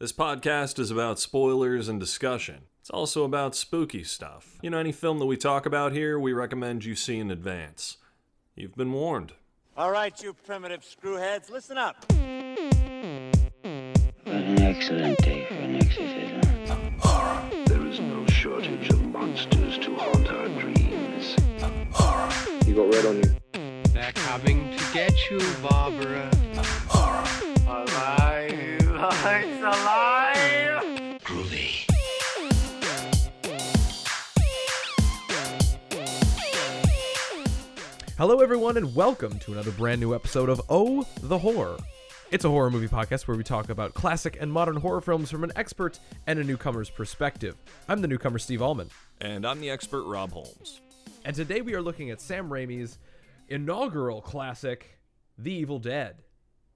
This podcast is about spoilers and discussion. It's also about spooky stuff. You know, any film that we talk about here, we recommend you see in advance. You've been warned. All right, you primitive screwheads, listen up. What an excellent day for an exorcism. There is no shortage of monsters to haunt our dreams. Horror. You got red on you. They're coming to get you, Barbara. Horror. Alive! It's alive! Groovy. Hello, everyone, and welcome to another brand new episode of Oh the Horror. It's a horror movie podcast where we talk about classic and modern horror films from an expert and a newcomer's perspective. I'm the newcomer, Steve Allman, And I'm the expert, Rob Holmes. and today we are looking at Sam Raimi's inaugural classic, The Evil Dead.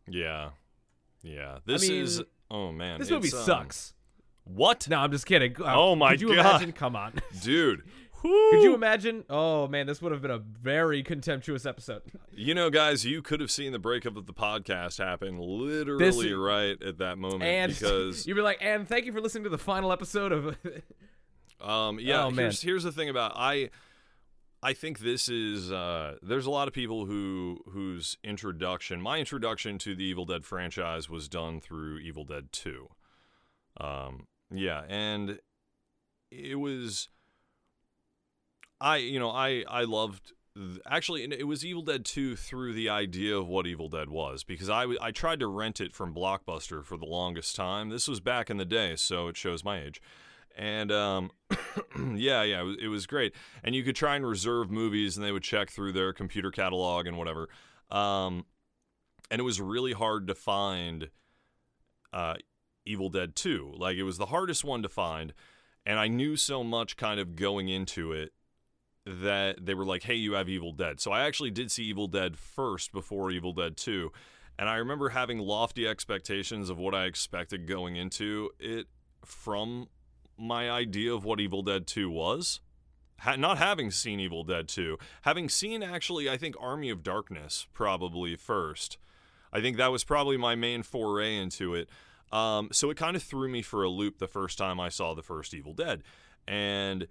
Yeah. Yeah. This mean, is. Oh, man. This movie um, sucks. What? No, I'm just kidding. Uh, Oh my god. Could you God. imagine? Come on. Dude. Could you imagine? Oh man, this would have been a very contemptuous episode. You know, guys, you could have seen the breakup of the podcast happen literally This- right at that moment And because you'd be like, and thank you for listening to the final episode of. Um, yeah, Oh, man. here's here's the thing about I I think this is uh there's a lot of people who whose introduction, my introduction to the Evil Dead franchise was done through Evil Dead 2. Um yeah, and it was I you know, I I loved actually it was Evil Dead 2 through the idea of what Evil Dead was because I I tried to rent it from Blockbuster for the longest time. This was back in the day, so it shows my age and um, yeah, yeah, it was, it was great. And you could try and reserve movies, and they would check through their computer catalog and whatever. Um, and it was really hard to find uh, Evil Dead 2. Like it was the hardest one to find, and I knew so much kind of going into it that they were like, "Hey, you have Evil Dead." So I actually did see Evil Dead first before Evil Dead 2. And I remember having lofty expectations of what I expected going into it from my idea of what Evil Dead 2 was. Ha- not having seen Evil Dead 2, having seen actually, I think, Army of Darkness probably first. I think that was probably my main foray into it. Um, so it kind of threw me for a loop the first time I saw the first Evil Dead. And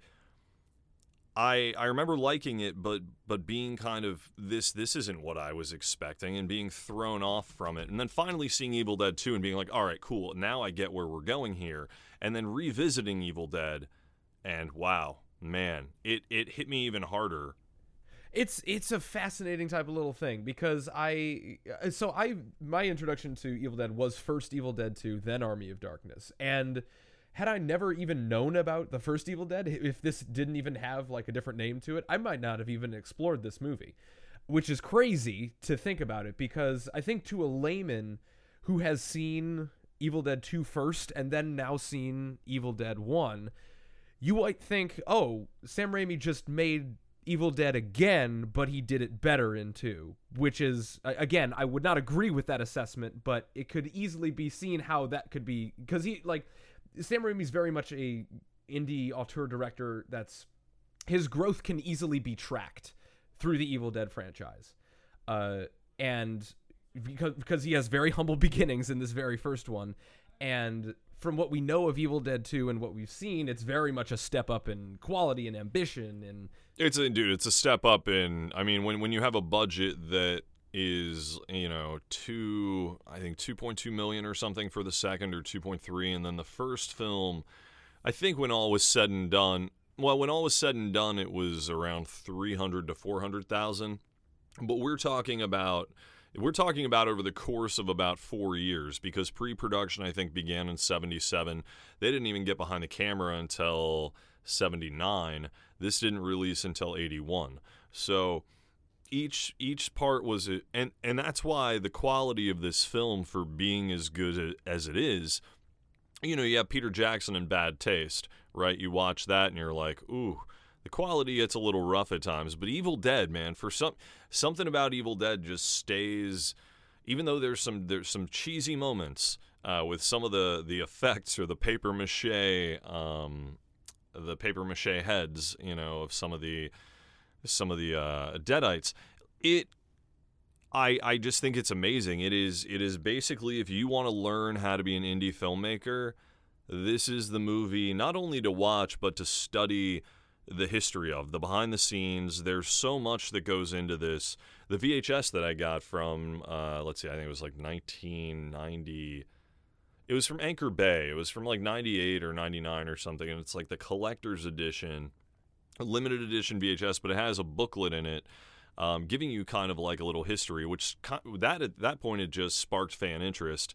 I I remember liking it, but but being kind of this this isn't what I was expecting, and being thrown off from it, and then finally seeing Evil Dead 2 and being like, all right, cool, now I get where we're going here, and then revisiting Evil Dead, and wow, man, it it hit me even harder. It's it's a fascinating type of little thing because I uh, so I my introduction to Evil Dead was first Evil Dead 2, then Army of Darkness. And had I never even known about the first Evil Dead, if this didn't even have like a different name to it, I might not have even explored this movie. Which is crazy to think about it because I think to a layman who has seen Evil Dead 2 first and then now seen Evil Dead 1, you might think, oh, Sam Raimi just made Evil Dead again, but he did it better in 2, which is, again, I would not agree with that assessment, but it could easily be seen how that could be, because he, like, Sam Raimi's very much a indie auteur director that's, his growth can easily be tracked through the Evil Dead franchise. Uh, and because because he has very humble beginnings in this very first one, and from what we know of Evil Dead 2 and what we've seen, it's very much a step up in quality and ambition and It's a dude. It's a step up in. I mean, when when you have a budget that is you know two, I think two point two million or something for the second, or two point three, and then the first film, I think when all was said and done, well, when all was said and done, it was around three hundred to four hundred thousand. But we're talking about. We're talking about over the course of about four years because pre production, I think, began in 77. They didn't even get behind the camera until 79. This didn't release until 81. So each each part was a, and and that's why the quality of this film for being as good as it is you know you have Peter Jackson in Bad Taste right? You watch that and you're like ooh the quality gets a little rough at times. But Evil Dead man for some something about Evil Dead just stays even though there's some there's some cheesy moments uh, with some of the the effects or the paper mache um, the paper mache heads you know of some of the some of the uh, deadites it I, I just think it's amazing. It is it is basically if you want to learn how to be an indie filmmaker, this is the movie not only to watch but to study the history of the behind the scenes. There's so much that goes into this. The VHS that I got from uh, let's see, I think it was like 1990. It was from Anchor Bay. It was from like 98 or 99 or something, and it's like the collector's edition, limited edition VHS, but it has a booklet in it um, giving you kind of like a little history, which that at that point it just sparked fan interest,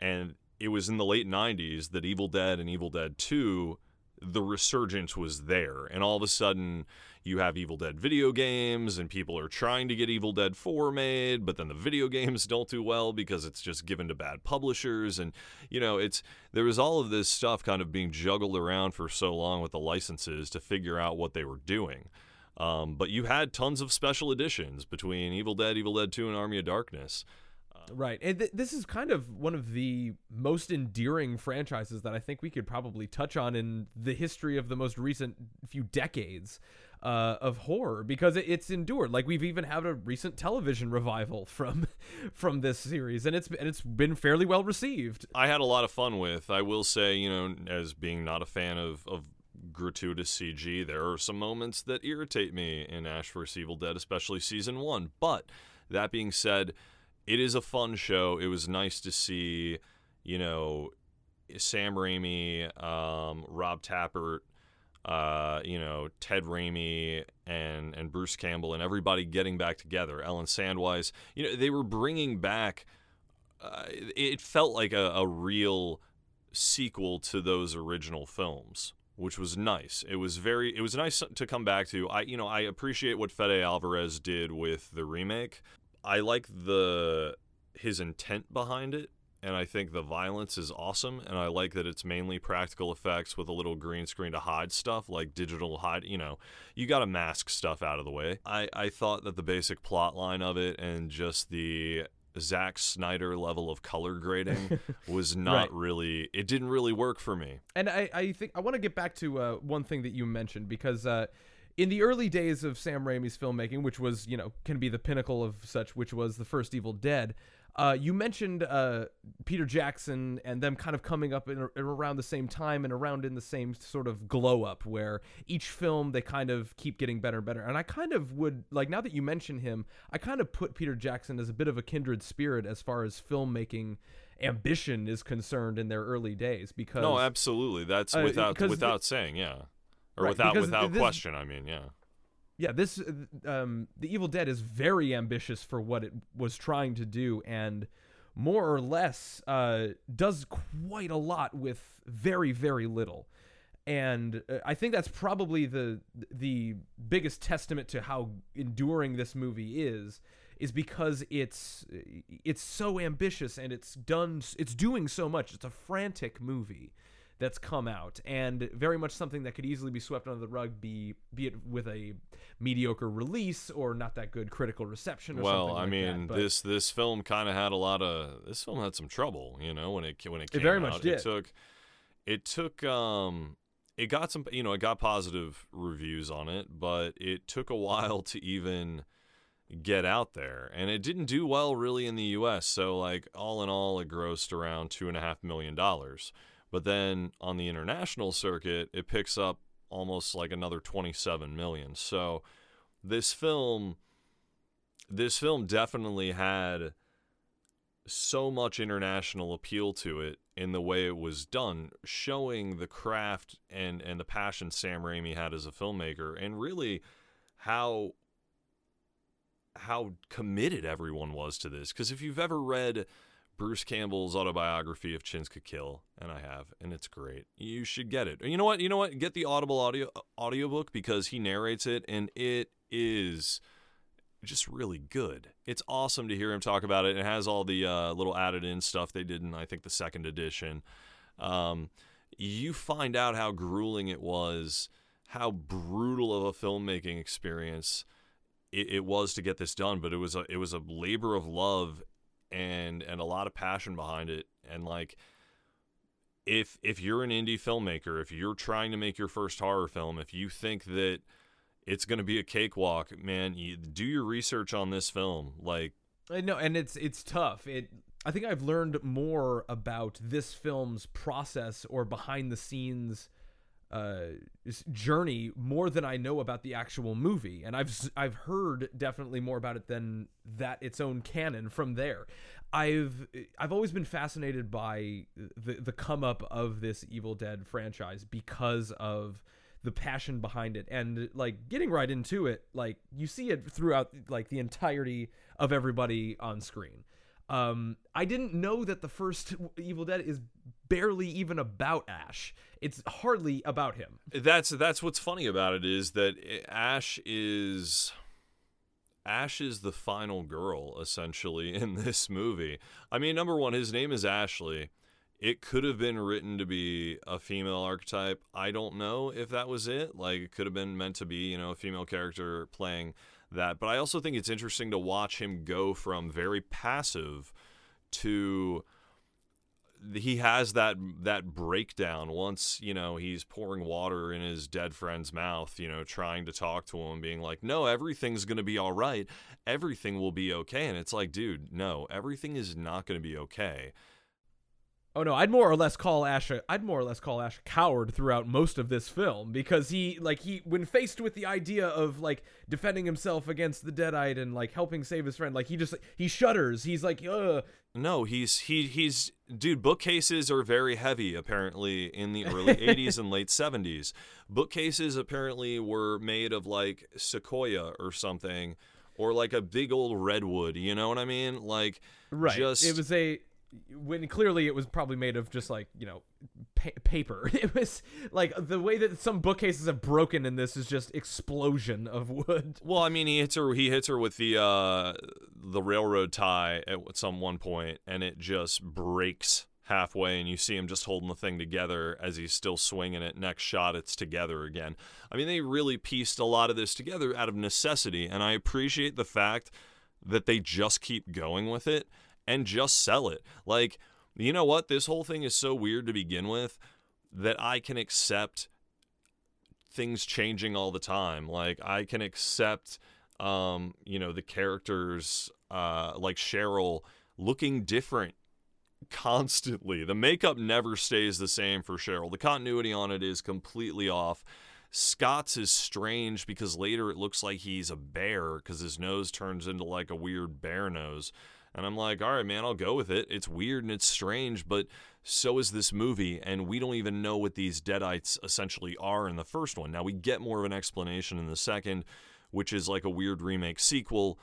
and it was in the late '90s that Evil Dead and Evil Dead 2, the resurgence was there, and all of a sudden you have Evil Dead video games, and people are trying to get Evil Dead 4 made, but then the video games don't do well because it's just given to bad publishers, and you know it's there was all of this stuff kind of being juggled around for so long with the licenses to figure out what they were doing. Um, but you had tons of special editions between Evil Dead, Evil Dead 2, and Army of Darkness. Right. And th- this is kind of one of the most endearing franchises that I think we could probably touch on in the history of the most recent few decades uh, of horror because it, it's endured. Like we've even had a recent television revival from from this series, and it's and it's been fairly well received. I had a lot of fun with. I will say, you know, as being not a fan of of gratuitous CG, there are some moments that irritate me in Ash vs. Evil Dead, especially season one. But that being said, it is a fun show. It was nice to see, you know, Sam Raimi, um, Rob Tapert, uh, you know, Ted Raimi and and Bruce Campbell and everybody getting back together. Ellen Sandweiss, you know, they were bringing back. Uh, it felt like a, a real sequel to those original films which was nice. It was very it was nice to come back to. I you know, I appreciate what Fede Alvarez did with the remake. I like the his intent behind it and I think the violence is awesome and I like that it's mainly practical effects with a little green screen to hide stuff like digital hide, you know. You got to mask stuff out of the way. I I thought that the basic plot line of it and just the Zack Snyder level of color grading was not Right. really it didn't really work for me. And I, I think I want to get back to uh, one thing that you mentioned because uh, in the early days of Sam Raimi's filmmaking, which was you know can be the pinnacle of such, which was the first Evil Dead. Uh, you mentioned uh, Peter Jackson and them kind of coming up in, around the same time and around in the same sort of glow up, where each film they kind of keep getting better and better. And I kind of would like now that you mention him, I kind of put Peter Jackson as a bit of a kindred spirit as far as filmmaking ambition is concerned in their early days because No, absolutely. That's Uh, without the- without saying, yeah. Or Right, without without this- question, I mean, yeah. yeah this um the evil dead is very ambitious for what it was trying to do and more or less uh does quite a lot with very very little. And uh, i think that's probably the the biggest testament to how enduring this movie is is because it's it's so ambitious and it's done it's doing so much. It's a frantic movie that's come out and very much something that could easily be swept under the rug be be it with a mediocre release or not that good critical reception or Well, something I like mean, that. This this film kind of had a lot of this film had some trouble, you know, when it when it came It very out. much did. It took it took um it got some you know, it got positive reviews on it, but it took a while to even get out there and it didn't do well really in the us so like all in all it grossed around two and a half million dollars but then on the international circuit it picks up almost like another 27 million so this film this film definitely had so much international appeal to it in the way it was done, showing the craft and and the passion Sam Raimi had as a filmmaker, and really how how committed everyone was to this. Because if you've ever read Bruce Campbell's autobiography of Chins Could Kill, and I have, and it's great. You should get it. You know what? You know what? Get the Audible audio audiobook because he narrates it, and it is just really good. It's awesome to hear him talk about it. It has all the uh, little added in stuff they did in I think the second edition. Um, you find out how grueling it was, how brutal of a filmmaking experience it, it was to get this done. But it was a it was a labor of love and and a lot of passion behind it. And like if if you're an indie filmmaker, if you're trying to make your first horror film, if you think that it's going to be a cakewalk, man. You do your research on this film. Like, I know, and it's it's tough. It I think I've learned more about this film's process or behind the scenes uh, journey more than I know about the actual movie, and I've I've heard definitely more about it than that its own canon from there. I've I've always been fascinated by the the come up of this Evil Dead franchise because of the passion behind it. And like getting right into it like you see it throughout like the entirety of everybody on screen. Um i didn't know that the first evil dead is barely even about ash it's hardly about him That's that's what's funny about it is that Ash is Ash is the final girl essentially in this movie. I mean, number one, his name is Ashley. It could have been written to be a female archetype. I don't know if that was it. Like it could have been meant to be, you know, a female character playing that. But I also think it's interesting to watch him go from very passive to he has that that breakdown once you know he's pouring water in his dead friend's mouth you know trying to talk to him being like no everything's going to be all right. Everything will be okay. And it's like dude no everything is not going to be okay Oh no, I'd more or less call Ash a, I'd more or less call Ash a coward throughout most of this film because he like he when faced with the idea of like defending himself against the deadite and like helping save his friend like he just he shudders. He's like uh no he's he he's dude bookcases are very heavy apparently in the early 80s and late 70s bookcases apparently were made of like sequoia or something or like a big old redwood you know what i mean? Like right. Just it was a when clearly it was probably made of just like you know pa- paper it was like the way that some bookcases have broken in this is just explosion of wood Well, I mean, he hits her. He hits her with the uh, the railroad tie at some one point, and it just breaks halfway, and you see him just holding the thing together as he's still swinging it. Next shot, it's together again. I mean, they really pieced a lot of this together out of necessity, and I appreciate the fact that they just keep going with it and just sell it. Like, you know what? This whole thing is so weird to begin with that I can accept things changing all the time. Like I can accept um, you know, the characters uh like Cheryl looking different constantly. The makeup never stays the same for Cheryl. The continuity on it is completely off. Scott's is strange because later it looks like he's a bear because his nose turns into like a weird bear nose. And I'm like, all right, man, I'll go with it. It's weird and it's strange, but so is this movie, and we don't even know what these Deadites essentially are in the first one. Now, we get more of an explanation in the second, which is like a weird remake sequel,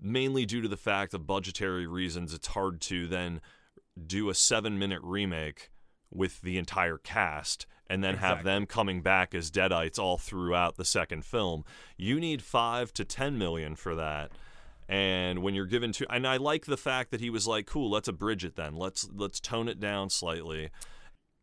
mainly due to the fact of budgetary reasons. It's hard to then do a seven minute remake with the entire cast and then have them coming back as Deadites all throughout the second film. You need five to ten million for that. And when you're given to, and I like the fact that he was like, "Cool, let's abridge it then. Let's let's tone it down slightly."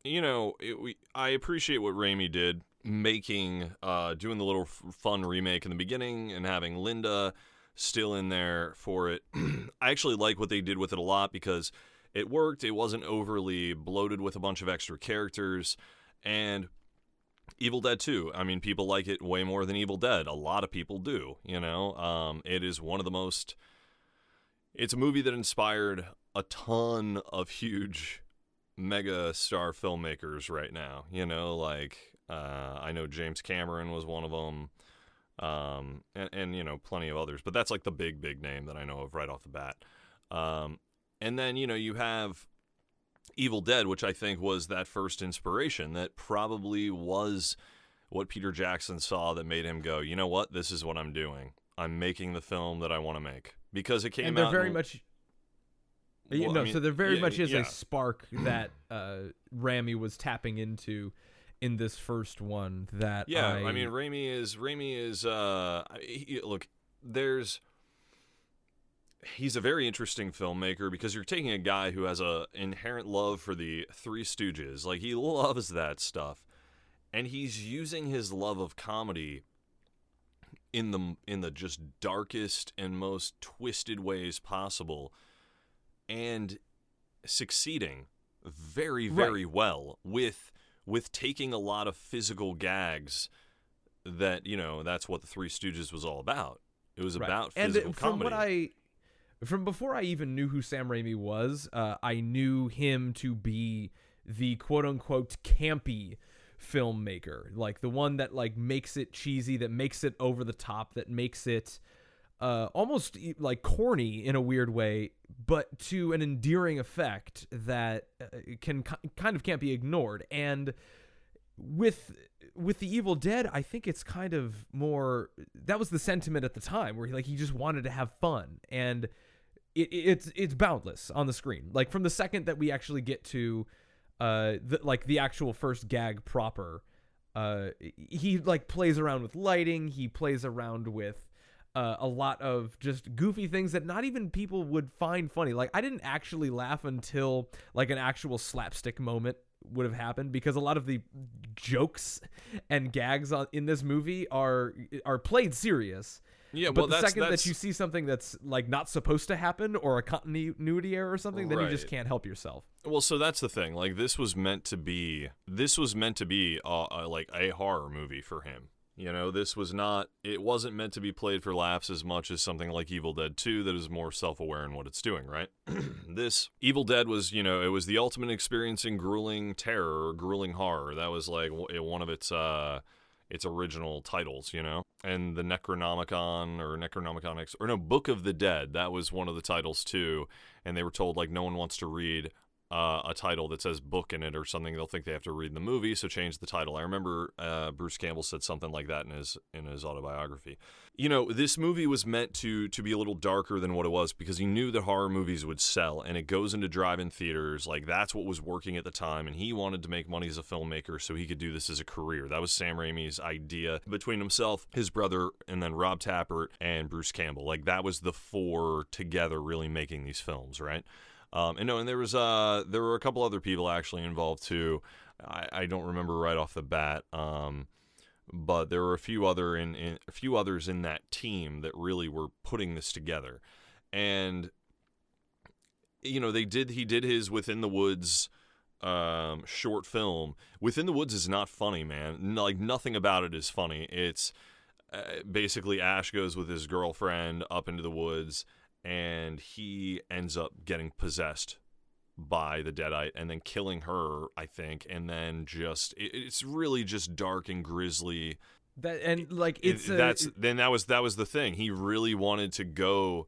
You know, it, we I appreciate what Raimi did, making uh, doing the little f- fun remake in the beginning and having Linda still in there for it. I actually like what they did with it a lot because it worked. It wasn't overly bloated with a bunch of extra characters, and Evil Dead 2. I mean, people like it way more than Evil Dead. A lot of people do, you know. Um, it is one of the most it's a movie that inspired a ton of huge mega star filmmakers right now, you know, like uh, I know James Cameron was one of them. Um, and, and you know plenty of others, but that's like the big big name that I know of right off the bat. Um, and then you know you have Evil Dead, which I think was that first inspiration that probably was what Peter Jackson saw that made him go, you know what, this is what I'm doing. I'm making the film that I want to make because it came and there out. very in- much Well, I no, mean, so there very yeah, much is yeah. a spark that uh, Raimi was tapping into in this first one. That Yeah, I, I, mean, Raimi is Raimi is uh, he, look, there's he's a very interesting filmmaker because you're taking a guy who has a inherent love for the Three Stooges, like he loves that stuff, and he's using his love of comedy in the in the just darkest and most twisted ways possible, and succeeding very very well with with taking a lot of physical gags that you know that's what the Three Stooges was all about. It was Right. about and physical from comedy. what I from before I even knew who Sam Raimi was, uh, I knew him to be the quote unquote campy filmmaker, like the one that like makes it cheesy, that makes it over the top, that makes it uh, almost like corny in a weird way, but to an endearing effect that uh, can kind of can't be ignored. And with with the Evil Dead, I think it's kind of more that was the sentiment at the time where he, like he just wanted to have fun and it, it's it's boundless on the screen. Like from the second that we actually get to uh the, like the actual first gag proper, uh he like plays around with lighting, he plays around with uh, a lot of just goofy things that not even people would find funny. Like I didn't actually laugh until like an actual slapstick moment would have happened because a lot of the jokes and gags on, in this movie are are played serious. Yeah, but well, the that's, second that's, that you see something that's like not supposed to happen or a continuity error or something, then you just can't help yourself. Well, so that's the thing. Like this was meant to be. This was meant to be uh, uh, like a horror movie for him. You know, this was not. It wasn't meant to be played for laughs as much as something like Evil Dead 2 that is more self-aware in what it's doing. Right. this Evil Dead was, you know, it was the ultimate experience in grueling terror grueling horror. That was like one of its uh its original titles, you know, and the Necronomicon or Necronomicon X or no Book of the Dead. That was one of the titles too, and they were told like no one wants to read uh, a title that says book in it or something. They'll think they have to read the movie, so change the title. I remember uh, Bruce Campbell said something like that in his in his autobiography. You know, this movie was meant to to be a little darker than what it was because he knew that horror movies would sell, and it goes into drive-in theaters. Like that's what was working at the time, and he wanted to make money as a filmmaker so he could do this as a career. That was Sam Raimi's idea between himself, his brother, and then Rob Tapert and Bruce Campbell. Like that was the four together really making these films, right? Um, and no, and there was uh there were a couple other people actually involved too. I, I don't remember right off the bat. Um, but there were a few other in, in a few others in that team that really were putting this together, and you know they did he did his within the woods um short film. Within the woods is not funny man. Like nothing about it is funny. It's uh, basically ash goes with his girlfriend up into the woods and he ends up getting possessed by the deadite and then killing her i think and then just it, it's really just dark and grisly That and like It- it's a- that's then that was that was the thing he really wanted to go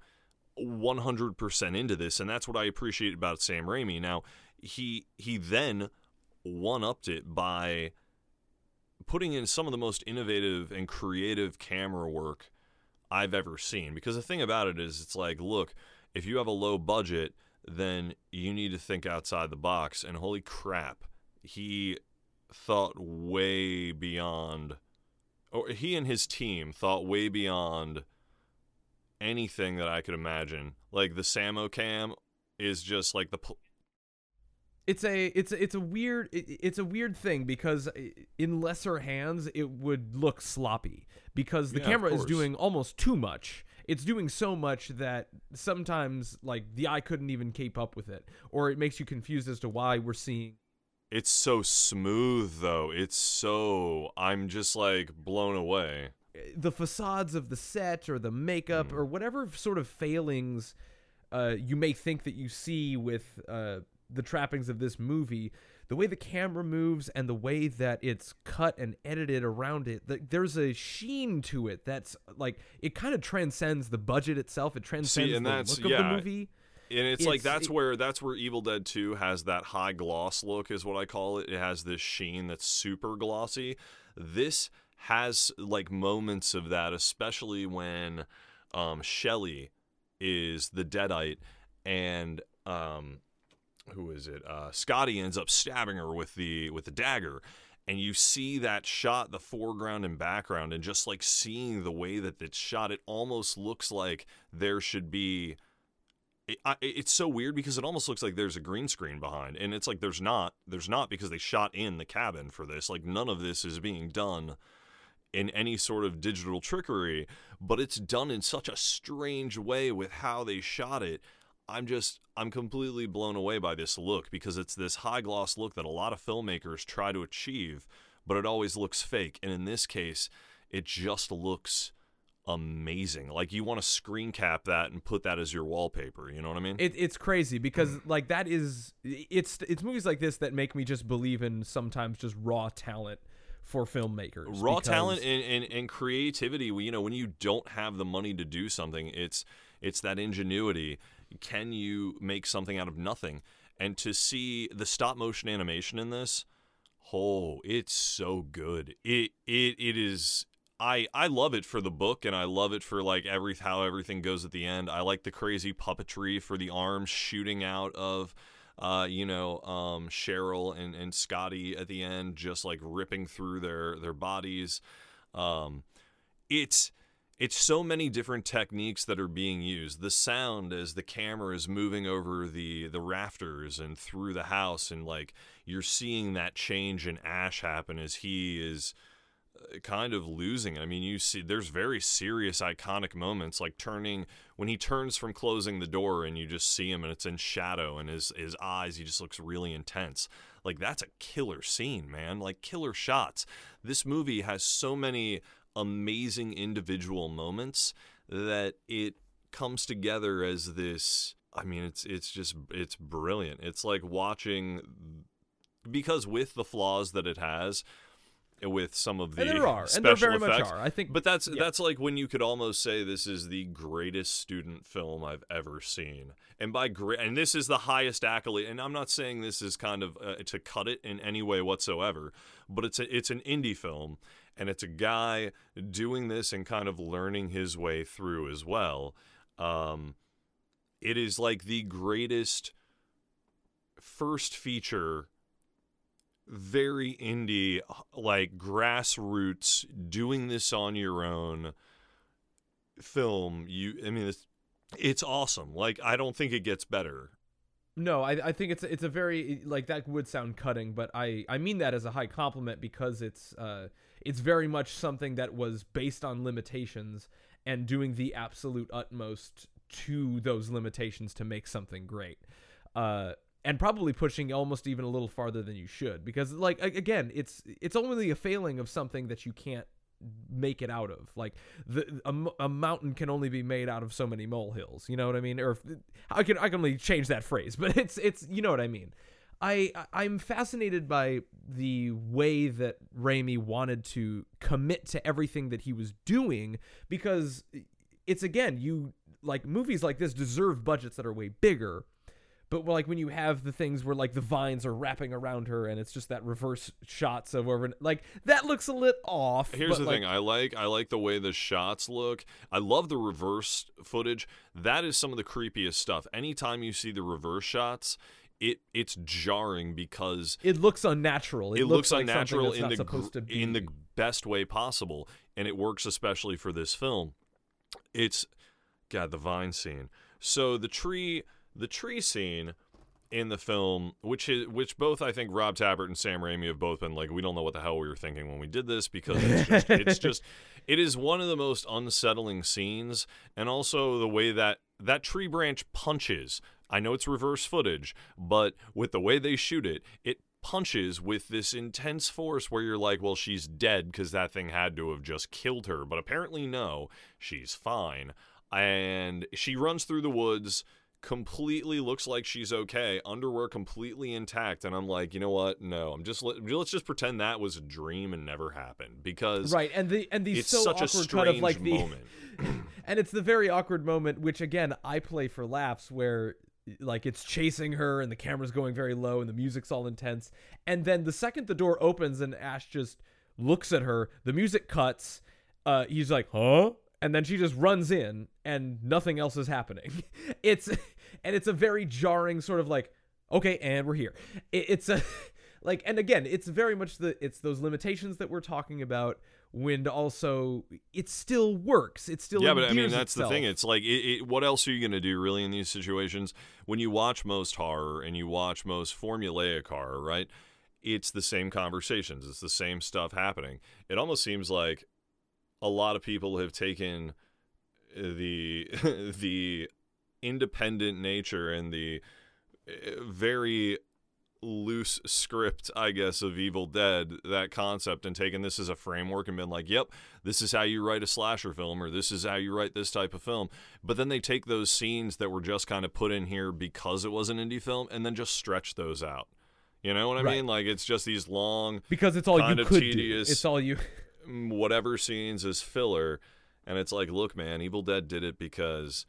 100% into this and that's what i appreciate about sam raimi now he he then one-upped it by putting in some of the most innovative and creative camera work I've ever seen. Because the thing about it is, it's like, look, if you have a low budget, then you need to think outside the box. And holy crap, he thought way beyond, or he and his team thought way beyond anything that I could imagine. Like the Samo cam is just like the. Pl- it's a it's a, it's a weird it, it's a weird thing because in lesser hands it would look sloppy because the Yeah, camera is doing almost too much it's doing so much that sometimes like the eye couldn't even keep up with it or it makes you confused as to why we're seeing it's so smooth, though. It's so. I'm just like blown away. the facades of the set or the makeup Mm. or whatever sort of failings uh, you may think that you see with uh, the trappings of this movie, the way the camera moves and the way that it's cut and edited around it, the, there's a sheen to it that's like it kind of transcends the budget itself. It transcends and the that's- look of yeah. the movie. And it's, like that's it- where that's where Evil Dead 2 has that high gloss look is what I call it. It has this sheen that's super glossy. This has like moments of that, especially when um Shelly is the deadite and um who is it? Uh Scotty ends up stabbing her with the with the dagger. And you see that shot, the foreground and background, and just like seeing the way that it's shot, it almost looks like there should be it, I, it's so weird because it almost looks like there's a green screen behind and it's like there's not there's not because they shot in the cabin for this like none of this is being done in any sort of digital trickery but it's done in such a strange way with how they shot it i'm just i'm completely blown away by this look because it's this high gloss look that a lot of filmmakers try to achieve but it always looks fake and in this case it just looks amazing. Like you want to screen cap that and put that as your wallpaper. You know what I mean? It, it's crazy because mm. like that is it's it's movies like this that make me just believe in sometimes just raw talent for filmmakers. raw talent and, and, and creativity you know when you don't have the money to do something it's it's that ingenuity can you make something out of nothing and to see the stop motion animation in this oh it's so good it it it is I, I love it for the book and I love it for like every how everything goes at the end. I like the crazy puppetry for the arms shooting out of uh, you know, um, Cheryl and, and Scotty at the end, just like ripping through their their bodies. Um, it's it's so many different techniques that are being used. The sound as the camera is moving over the the rafters and through the house, and like you're seeing that change in Ash happen as he is uh, kind of losing. it. I mean, you see, there's very serious, iconic moments, like turning when he turns from closing the door, and you just see him, and it's in shadow, and his his eyes, he just looks really intense. Like that's a killer scene, man. Like killer shots. This movie has so many amazing individual moments that it comes together as this. I mean, it's it's just it's brilliant. It's like watching because with the flaws that it has with some of the And there are, and special there very much effects. are. I think- but that's yeah. that's like when you could almost say this is the greatest student film I've ever seen. And by great, and this is the highest accolade. And I'm not saying this is kind of uh, to cut it in any way whatsoever, but it's a, it's an indie film, and it's a guy doing this and kind of learning his way through as well. Um, it is like the greatest first feature very indie like grassroots doing this on your own film. You i mean it's it's awesome. Like i don't think it gets better. No, I, I think it's it's a very like that would sound cutting, but I I mean that as a high compliment because it's uh it's very much something that was based on limitations and doing the absolute utmost to those limitations to make something great. Uh and probably pushing almost even a little farther than you should because like again, it's it's only a failing of something that you can't make it out of. Like the a, a mountain can only be made out of so many molehills you know what i mean? Or if, i can i can only change that phrase but it's it's you know what i mean I I'm fascinated by the way that Raimi wanted to commit to everything that he was doing because it's again you like movies like this deserve budgets that are way bigger but like when you have the things where like the vines are wrapping around her and it's just that reverse shots of over like that looks a lit off Here's the like, thing I like I like the way the shots look. I love the reverse footage. That is some of the creepiest stuff. Anytime you see the reverse shots, it it's jarring because it looks unnatural it, it looks, like something unnatural in the supposed gr- to be in the best way possible and it works especially for this film. It's god the vine scene. So the tree the tree scene in the film, which is which both I think Rob Tapert and Sam Raimi have both been like, we don't know what the hell we were thinking when we did this because it's just, it's just it is one of the most unsettling scenes, and also the way that that tree branch punches. I know it's reverse footage, but with the way they shoot it, it punches with this intense force where you're like, well, she's dead because that thing had to have just killed her. But apparently, no, she's fine. And she runs through the woods, completely looks like she's okay, underwear completely intact. And I'm like, you know what? No, I'm just, let, let's just pretend that was a dream and never happened because right and the and the it's so such a awkward strange cut of like the moment. and it's the very awkward moment which again i play for laughs where like it's chasing her and the camera's going very low and the music's all intense. And then the second the door opens and ash just looks at her the music cuts uh he's like huh? And then she just runs in and nothing else is happening. It's and it's a very jarring sort of like okay and we're here. It, it's a like and again it's very much the it's those limitations that we're talking about when also it still works it still yeah, but I mean that's the thing. It's like, it, it, what else are you gonna do really in these situations? When you watch most horror and you watch most formulaic horror, right? It's the same conversations. It's the same stuff happening. It almost seems like a lot of people have taken the the independent nature and the uh, very loose script, I guess, of Evil Dead, that concept, and taken this as a framework and been like, yep, this is how you write a slasher film, or this is how you write this type of film. But then they take those scenes that were just kind of put in here because it was an indie film and then just stretch those out. You know what I Right. mean? Like, it's just these long, because it's all you kinda could tedious. do. It's all you. whatever scenes as filler. And it's like, look, man, Evil Dead did it because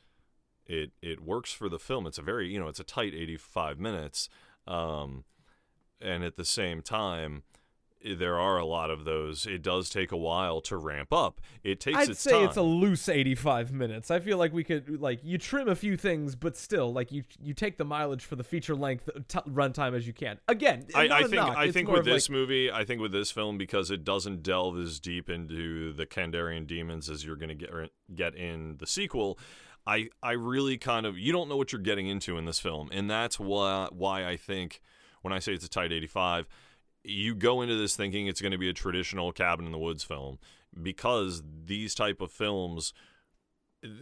it it works for the film. It's a very, you know, it's a tight 85 minutes. Um, and at the same time, there are a lot of those. It does take a while to ramp up. It takes I'd its say time. it's a loose 85 minutes. I feel like we could like you trim a few things, but still like you you take the mileage for the feature length t- runtime as you can. Again, I, I think. I It's think with this like, movie, I think with this film because it doesn't delve as deep into the Kandarian demons as you're going to get get in the sequel. I I really kind of you don't know what you're getting into in this film, and that's why why I think when I say it's a tight 85, you go into this thinking it's going to be a traditional cabin in the woods film because these type of films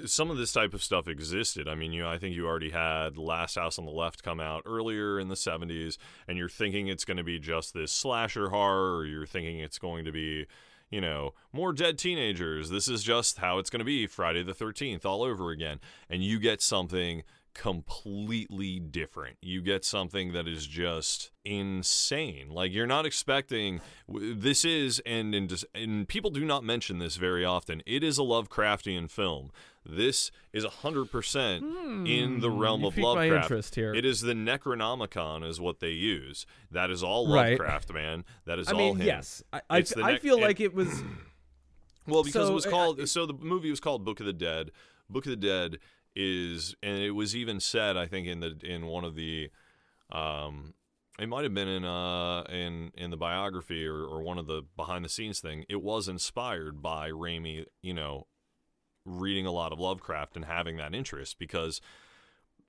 some of this type of stuff existed. I mean, you I think you already had Last House on the Left come out earlier in the 70s and you're thinking it's going to be just this slasher horror or you're thinking it's going to be, you know, more dead teenagers. This is just how it's going to be Friday the 13th all over again. And you get something completely different. You get something that is just insane. Like you're not expecting this is and and, and people do not mention this very often. It is a Lovecraftian film. This is 100% in the realm Hmm, you of Lovecraft. interest here. It is the Necronomicon is what they use. That is all Right. Lovecraft, man. That is I all mean, him. yes. I I, the I feel and- like it was Well, because So, it was uh, called. uh, so the movie was called Book of the Dead. Book of the Dead is, and it was even said, I think, in the in one of the, um, it might have been in uh in in the biography or, or one of the behind the scenes thing. It was inspired by Raimi, you know, reading a lot of Lovecraft and having that interest because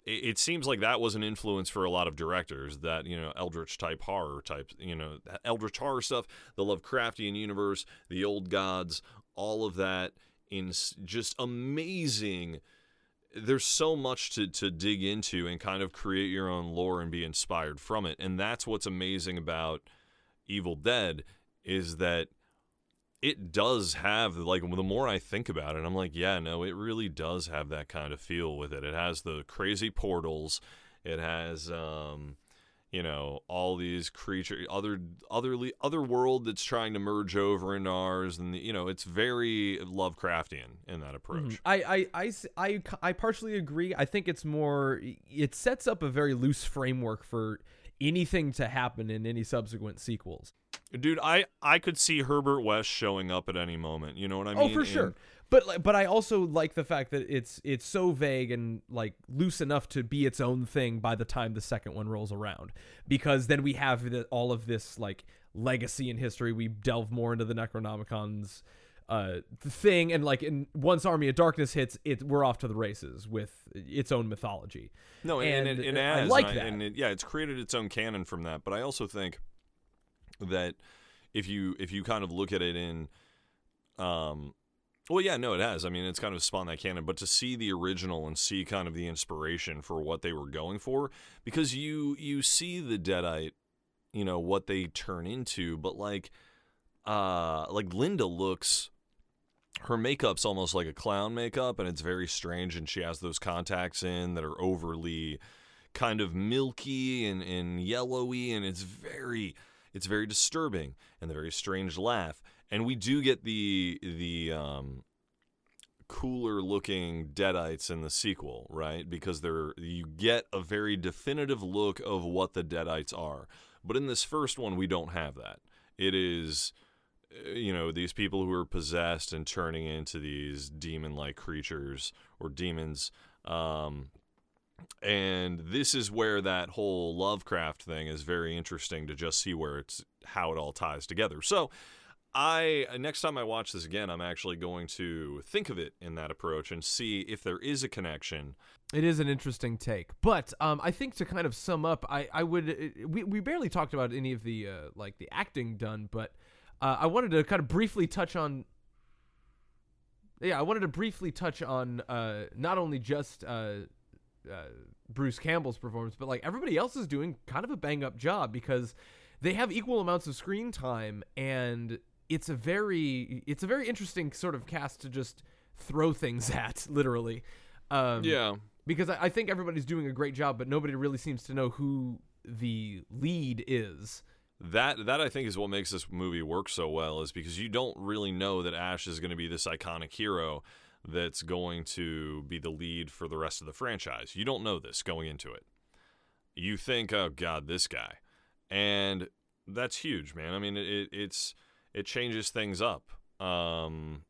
it, it seems like that was an influence for a lot of directors that you know eldritch type horror type you know eldritch horror stuff the lovecraftian universe the old gods all of that in just amazing there's so much to, to dig into and kind of create your own lore and be inspired from it and that's what's amazing about evil dead is that it does have like the more I think about it, I'm like, yeah, no, it really does have that kind of feel with it. It has the crazy portals. It has um you know, all these creatures other otherly other world that's trying to merge over into ours and the, you know, it's very Lovecraftian in that mm-hmm. approach. I I I I I partially agree. I think it's more, it sets up a very loose framework for anything to happen in any subsequent sequels. Dude, I I could see Herbert West showing up at any moment. You know what I oh, mean? oh, for And- sure. But but I also like the fact that it's it's so vague and like loose enough to be its own thing by the time the second one rolls around, because then we have the, all of this like legacy in history. We delve more into the Necronomicon's uh thing and like in once Army of Darkness hits it we're off to the races with its own mythology. No, and, And and, it, it I like and I- that. and it, yeah, it's created its own canon from that. But I also think that if you if you kind of look at it in, um, well, yeah, no, it has. I mean, it's kind of spawned that canon. But to see the original and see kind of the inspiration for what they were going for, because you you see the Deadite, you know what they turn into, but like, uh, like Linda looks her makeup's almost like a clown makeup and it's very strange and she has those contacts in that are overly kind of milky and, and yellowy and it's very it's very disturbing and the very strange laugh and we do get the the um cooler looking deadites in the sequel right? Because they're you get a very definitive look of what the deadites are. But in this first one we don't have that. It is uh, you know these people who are possessed and turning into these demon-like creatures or demons um, and this is where that whole lovecraft thing is very interesting to just see where it's how it all ties together. So i next time i watch this again i'm actually going to think of it in that approach and see if there is a connection It is an interesting take, but um, I think to kind of sum up, I I would uh, we we barely talked about any of the uh, like the acting done, but uh, I wanted to kind of briefly touch on. Yeah, I wanted to briefly touch on uh, not only just uh, uh, Bruce Campbell's performance, but like everybody else is doing kind of a bang up job because they have equal amounts of screen time, and it's a very it's a very interesting sort of cast to just throw things at, literally. Um, Yeah. because I, I think everybody's doing a great job, but nobody really seems to know who the lead is. That that I think is what makes this movie work so well is because you don't really know that Ash is going to be this iconic hero that's going to be the lead for the rest of the franchise. You don't know this going into it. You think, "Oh god, this guy." And that's huge, man. I mean, it it's it changes things up. Um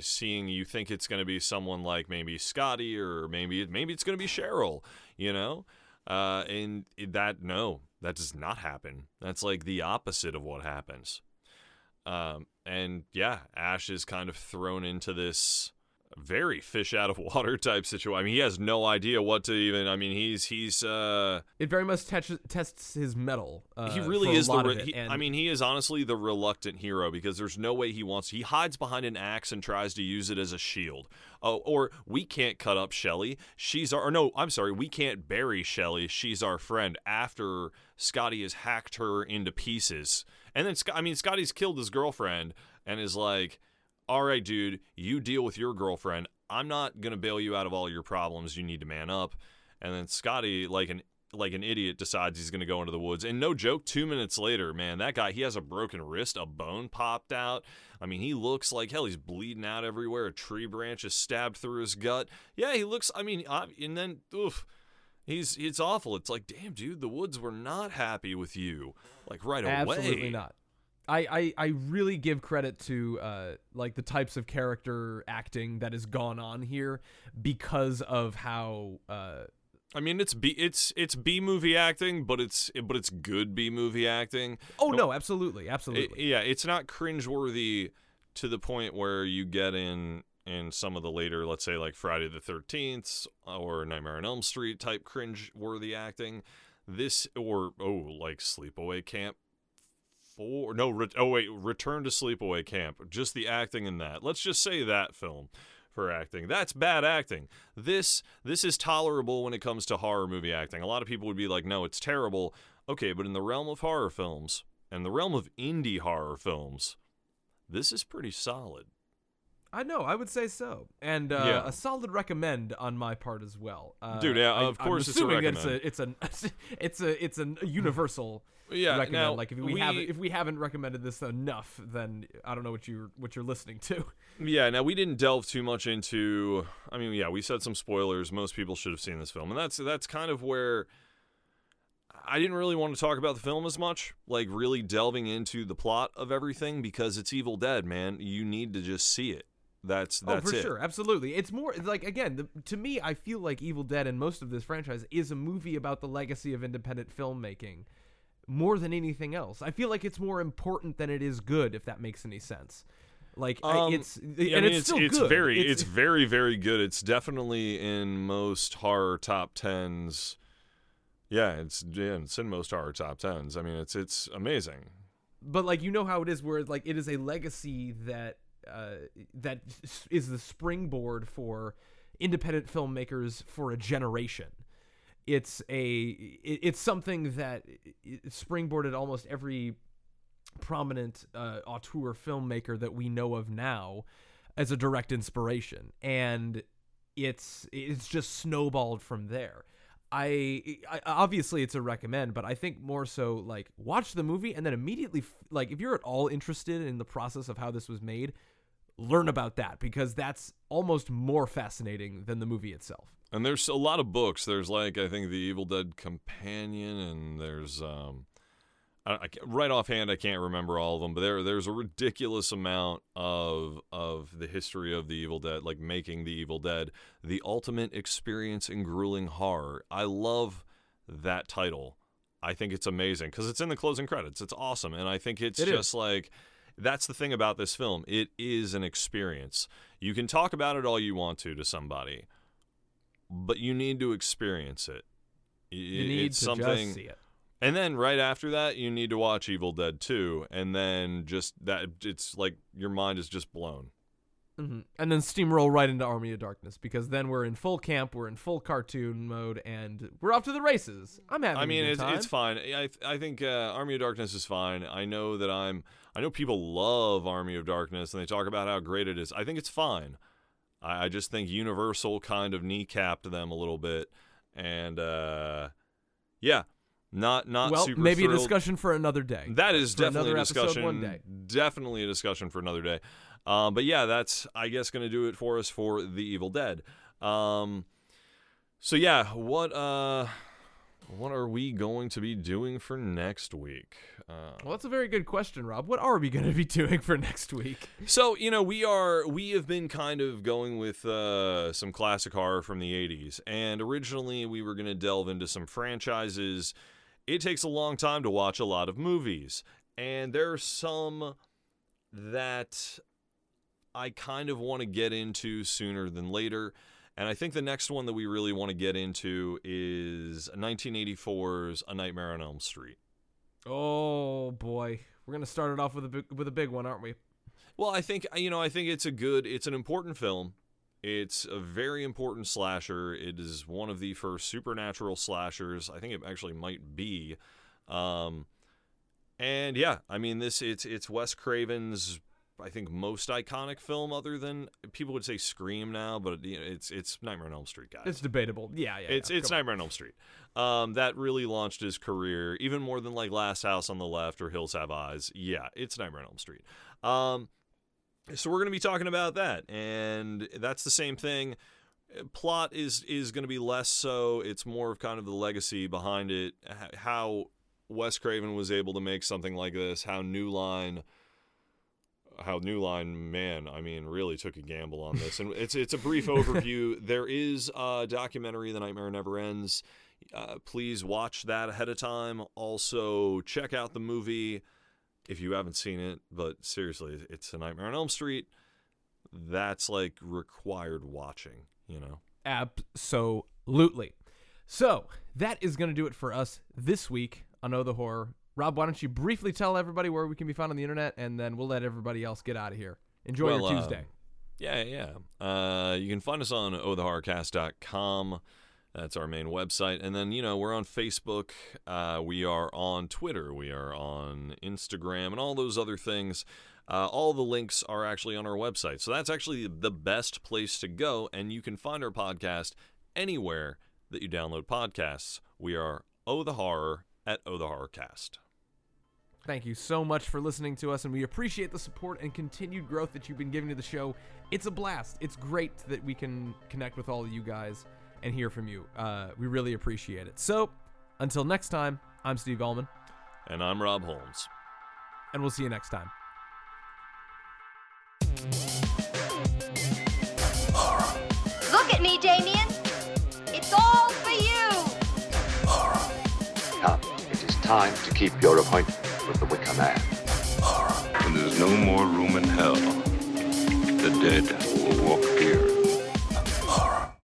seeing you think it's going to be someone like maybe Scotty or maybe maybe it's going to be Cheryl, you know? Uh, and that no, that does not happen. That's like the opposite of what happens. Um, and yeah, Ash is kind of thrown into this very fish out of water type situation. I mean, he has no idea what to even. I mean, he's he's uh, It very much tests tests his mettle. Uh, he really is the. Re- he- and I mean, he is honestly the reluctant hero because there's no way he wants. He hides behind an axe and tries to use it as a shield. Oh, or we can't cut up Shelly. She's our. Or no, I'm sorry. We can't bury Shelly. She's our friend. After Scotty has hacked her into pieces, and then I mean, Scotty's killed his girlfriend and is like, "All right, dude, you deal with your girlfriend. I'm not gonna bail you out of all your problems. You need to man up." And then Scotty, like an like an idiot, decides he's gonna go into the woods. And no joke, two minutes later, man, that guy he has a broken wrist, a bone popped out. I mean, he looks like hell. He's bleeding out everywhere. A tree branch is stabbed through his gut. Yeah, he looks. I mean, uh, and then oof. He's it's awful. It's like, damn, dude, the woods were not happy with you, like right away. absolutely not. I, I, I really give credit to uh, like the types of character acting that has gone on here because of how uh, I mean, it's B, it's it's B movie acting, but it's but it's good B movie acting. oh no absolutely absolutely It- yeah, it's not cringeworthy to the point where you get in in some of the later, let's say like Friday the Thirteenth or Nightmare on Elm Street type cringe-worthy acting. This or oh, like Sleepaway Camp four. No, re- oh wait, Return to Sleepaway Camp. Just the acting in that. Let's just say that film for acting. That's bad acting. This this is tolerable when it comes to horror movie acting. A lot of people would be like, "No, it's terrible." Okay, but in the realm of horror films and the realm of indie horror films, this is pretty solid. I know I would say so and uh, Yeah. a solid recommend on my part as well uh, Dude, yeah, I- of course I'm it's a assuming recommend. it's a it's a it's a it's a universal Yeah, recommend now, like if we, we- haven't if we haven't recommended this enough then I don't know what you what you're listening to Yeah, now we didn't delve too much into I mean, yeah, we said some spoilers. Most people should have seen this film. And that's that's kind of where I didn't really want to talk about the film as much, like really delving into the plot of everything because it's Evil Dead, man. You need to just see it. That's that's oh, for it. sure, absolutely. It's more like again, the, to me, I feel like Evil Dead and most of this franchise is a movie about the legacy of independent filmmaking more than anything else. I feel like it's more important than it is good, if that makes any sense. Like I- Um, it's Yeah, and I mean, it's, still it's good. very it's, very very good. It's definitely in most horror top tens. Yeah, it's yeah, it's in most horror top tens. I mean, it's it's amazing. but like you know how it is, where like it is a legacy that uh, that is the springboard for independent filmmakers for a generation. It's a it's something that springboarded almost every prominent uh, auteur filmmaker that we know of now as a direct inspiration, and it's it's just snowballed from there. I, I obviously it's a recommend, but I think more so like watch the movie and then immediately like if you're at all interested in the process of how this was made, learn about that because that's almost more fascinating than the movie itself. And there's a lot of books. There's like I think the Evil Dead Companion, and there's um, I, I right offhand I can't remember all of them, but there there's a ridiculous amount of of the history of the Evil Dead, like making the Evil Dead, the ultimate experience in grueling horror. I love that title. I think it's amazing because it's in the closing credits. It's awesome, and I think it's It is. just like that's the thing about this film. It is an experience. You can talk about it all you want to to somebody, but you need to experience it. I- You need it's to something, just see it. and then right after that, you need to watch Evil Dead 2, and then just that it's like your mind is just blown. Mhm. And then steamroll right into Army of Darkness because then we're in full camp, we're in full cartoon mode, and we're off to the races. I'm having. I mean, it's it's fine. I I think uh, Army of Darkness is fine. I know that I'm. I know people love Army of Darkness and they talk about how great it is. I think it's fine. I, I just think Universal kind of kneecapped them a little bit, and uh, yeah, not not well, super. maybe a discussion for another day. That is For definitely a discussion. one day. Definitely a discussion for another day. Um, but yeah, that's I guess going to do it for us for the Evil Dead. Um, so yeah, what uh, what are we going to be doing for next week? Uh, Well, that's a very good question, Rob. What are we going to be doing for next week? so you know we are we have been kind of going with uh, some classic horror from the 80s and originally we were going to delve into some franchises it takes a long time to watch a lot of movies and there are some that i kind of want to get into sooner than later and i think the next one that we really want to get into is 1984's a nightmare on elm street Oh boy, we're going to start it off with a big, with a big one, aren't we? Well, I think you know, I think it's a good, it's an important film. It's a very important slasher. It is one of the first supernatural slashers. I think it actually might be. Um, and yeah, I mean this it's it's Wes Craven's I think most iconic film other than people would say Scream now, but you know, it's it's Nightmare on Elm Street, guys. It's debatable. Yeah, yeah. It's yeah. it's Come. Nightmare on Elm Street. Um, that really launched his career, even more than like Last House on the Left or Hills Have Eyes. Yeah, it's Nightmare on Elm Street. Um, so we're gonna be talking about that, and that's the same thing. Plot is is gonna be less so. It's more of kind of the legacy behind it. How Wes Craven was able to make something like this. How New Line how New Line, man, I mean, really took a gamble on this. And it's it's a brief overview. There is a documentary, The Nightmare Never Ends. Uh, please watch that ahead of time. Also, check out the movie if you haven't seen it. But seriously, it's A Nightmare on Elm Street. That's like required watching, you know? Absolutely. So that is going to do it for us this week on Oh the Horror. Rob, why don't you briefly tell everybody where we can be found on the internet, and then we'll let everybody else get out of here. Enjoy Well, your uh, Tuesday. Yeah, yeah. Uh, you can find us on ohthehorrorcast.com. That's our main website. And then, you know, we're on Facebook. Uh, we are on Twitter. We are on Instagram and all those other things. Uh, all the links are actually on our website. So that's actually the best place to go. And you can find our podcast anywhere that you download podcasts. We are Oh the Horror at Oh the Horrorcast. Thank you so much for listening to us, and we appreciate the support and continued growth that you've been giving to the show. It's a blast. It's great that we can connect with all of you guys and hear from you. Uh, we really appreciate it. So, until next time, I'm Steve Allman, And I'm Rob Holmes. and we'll see you next time. Look at me, Damien. It's all for you. Come, it is time to keep your appointment with the Wicker Man. Horror. When there's no more room in hell, the dead will walk here.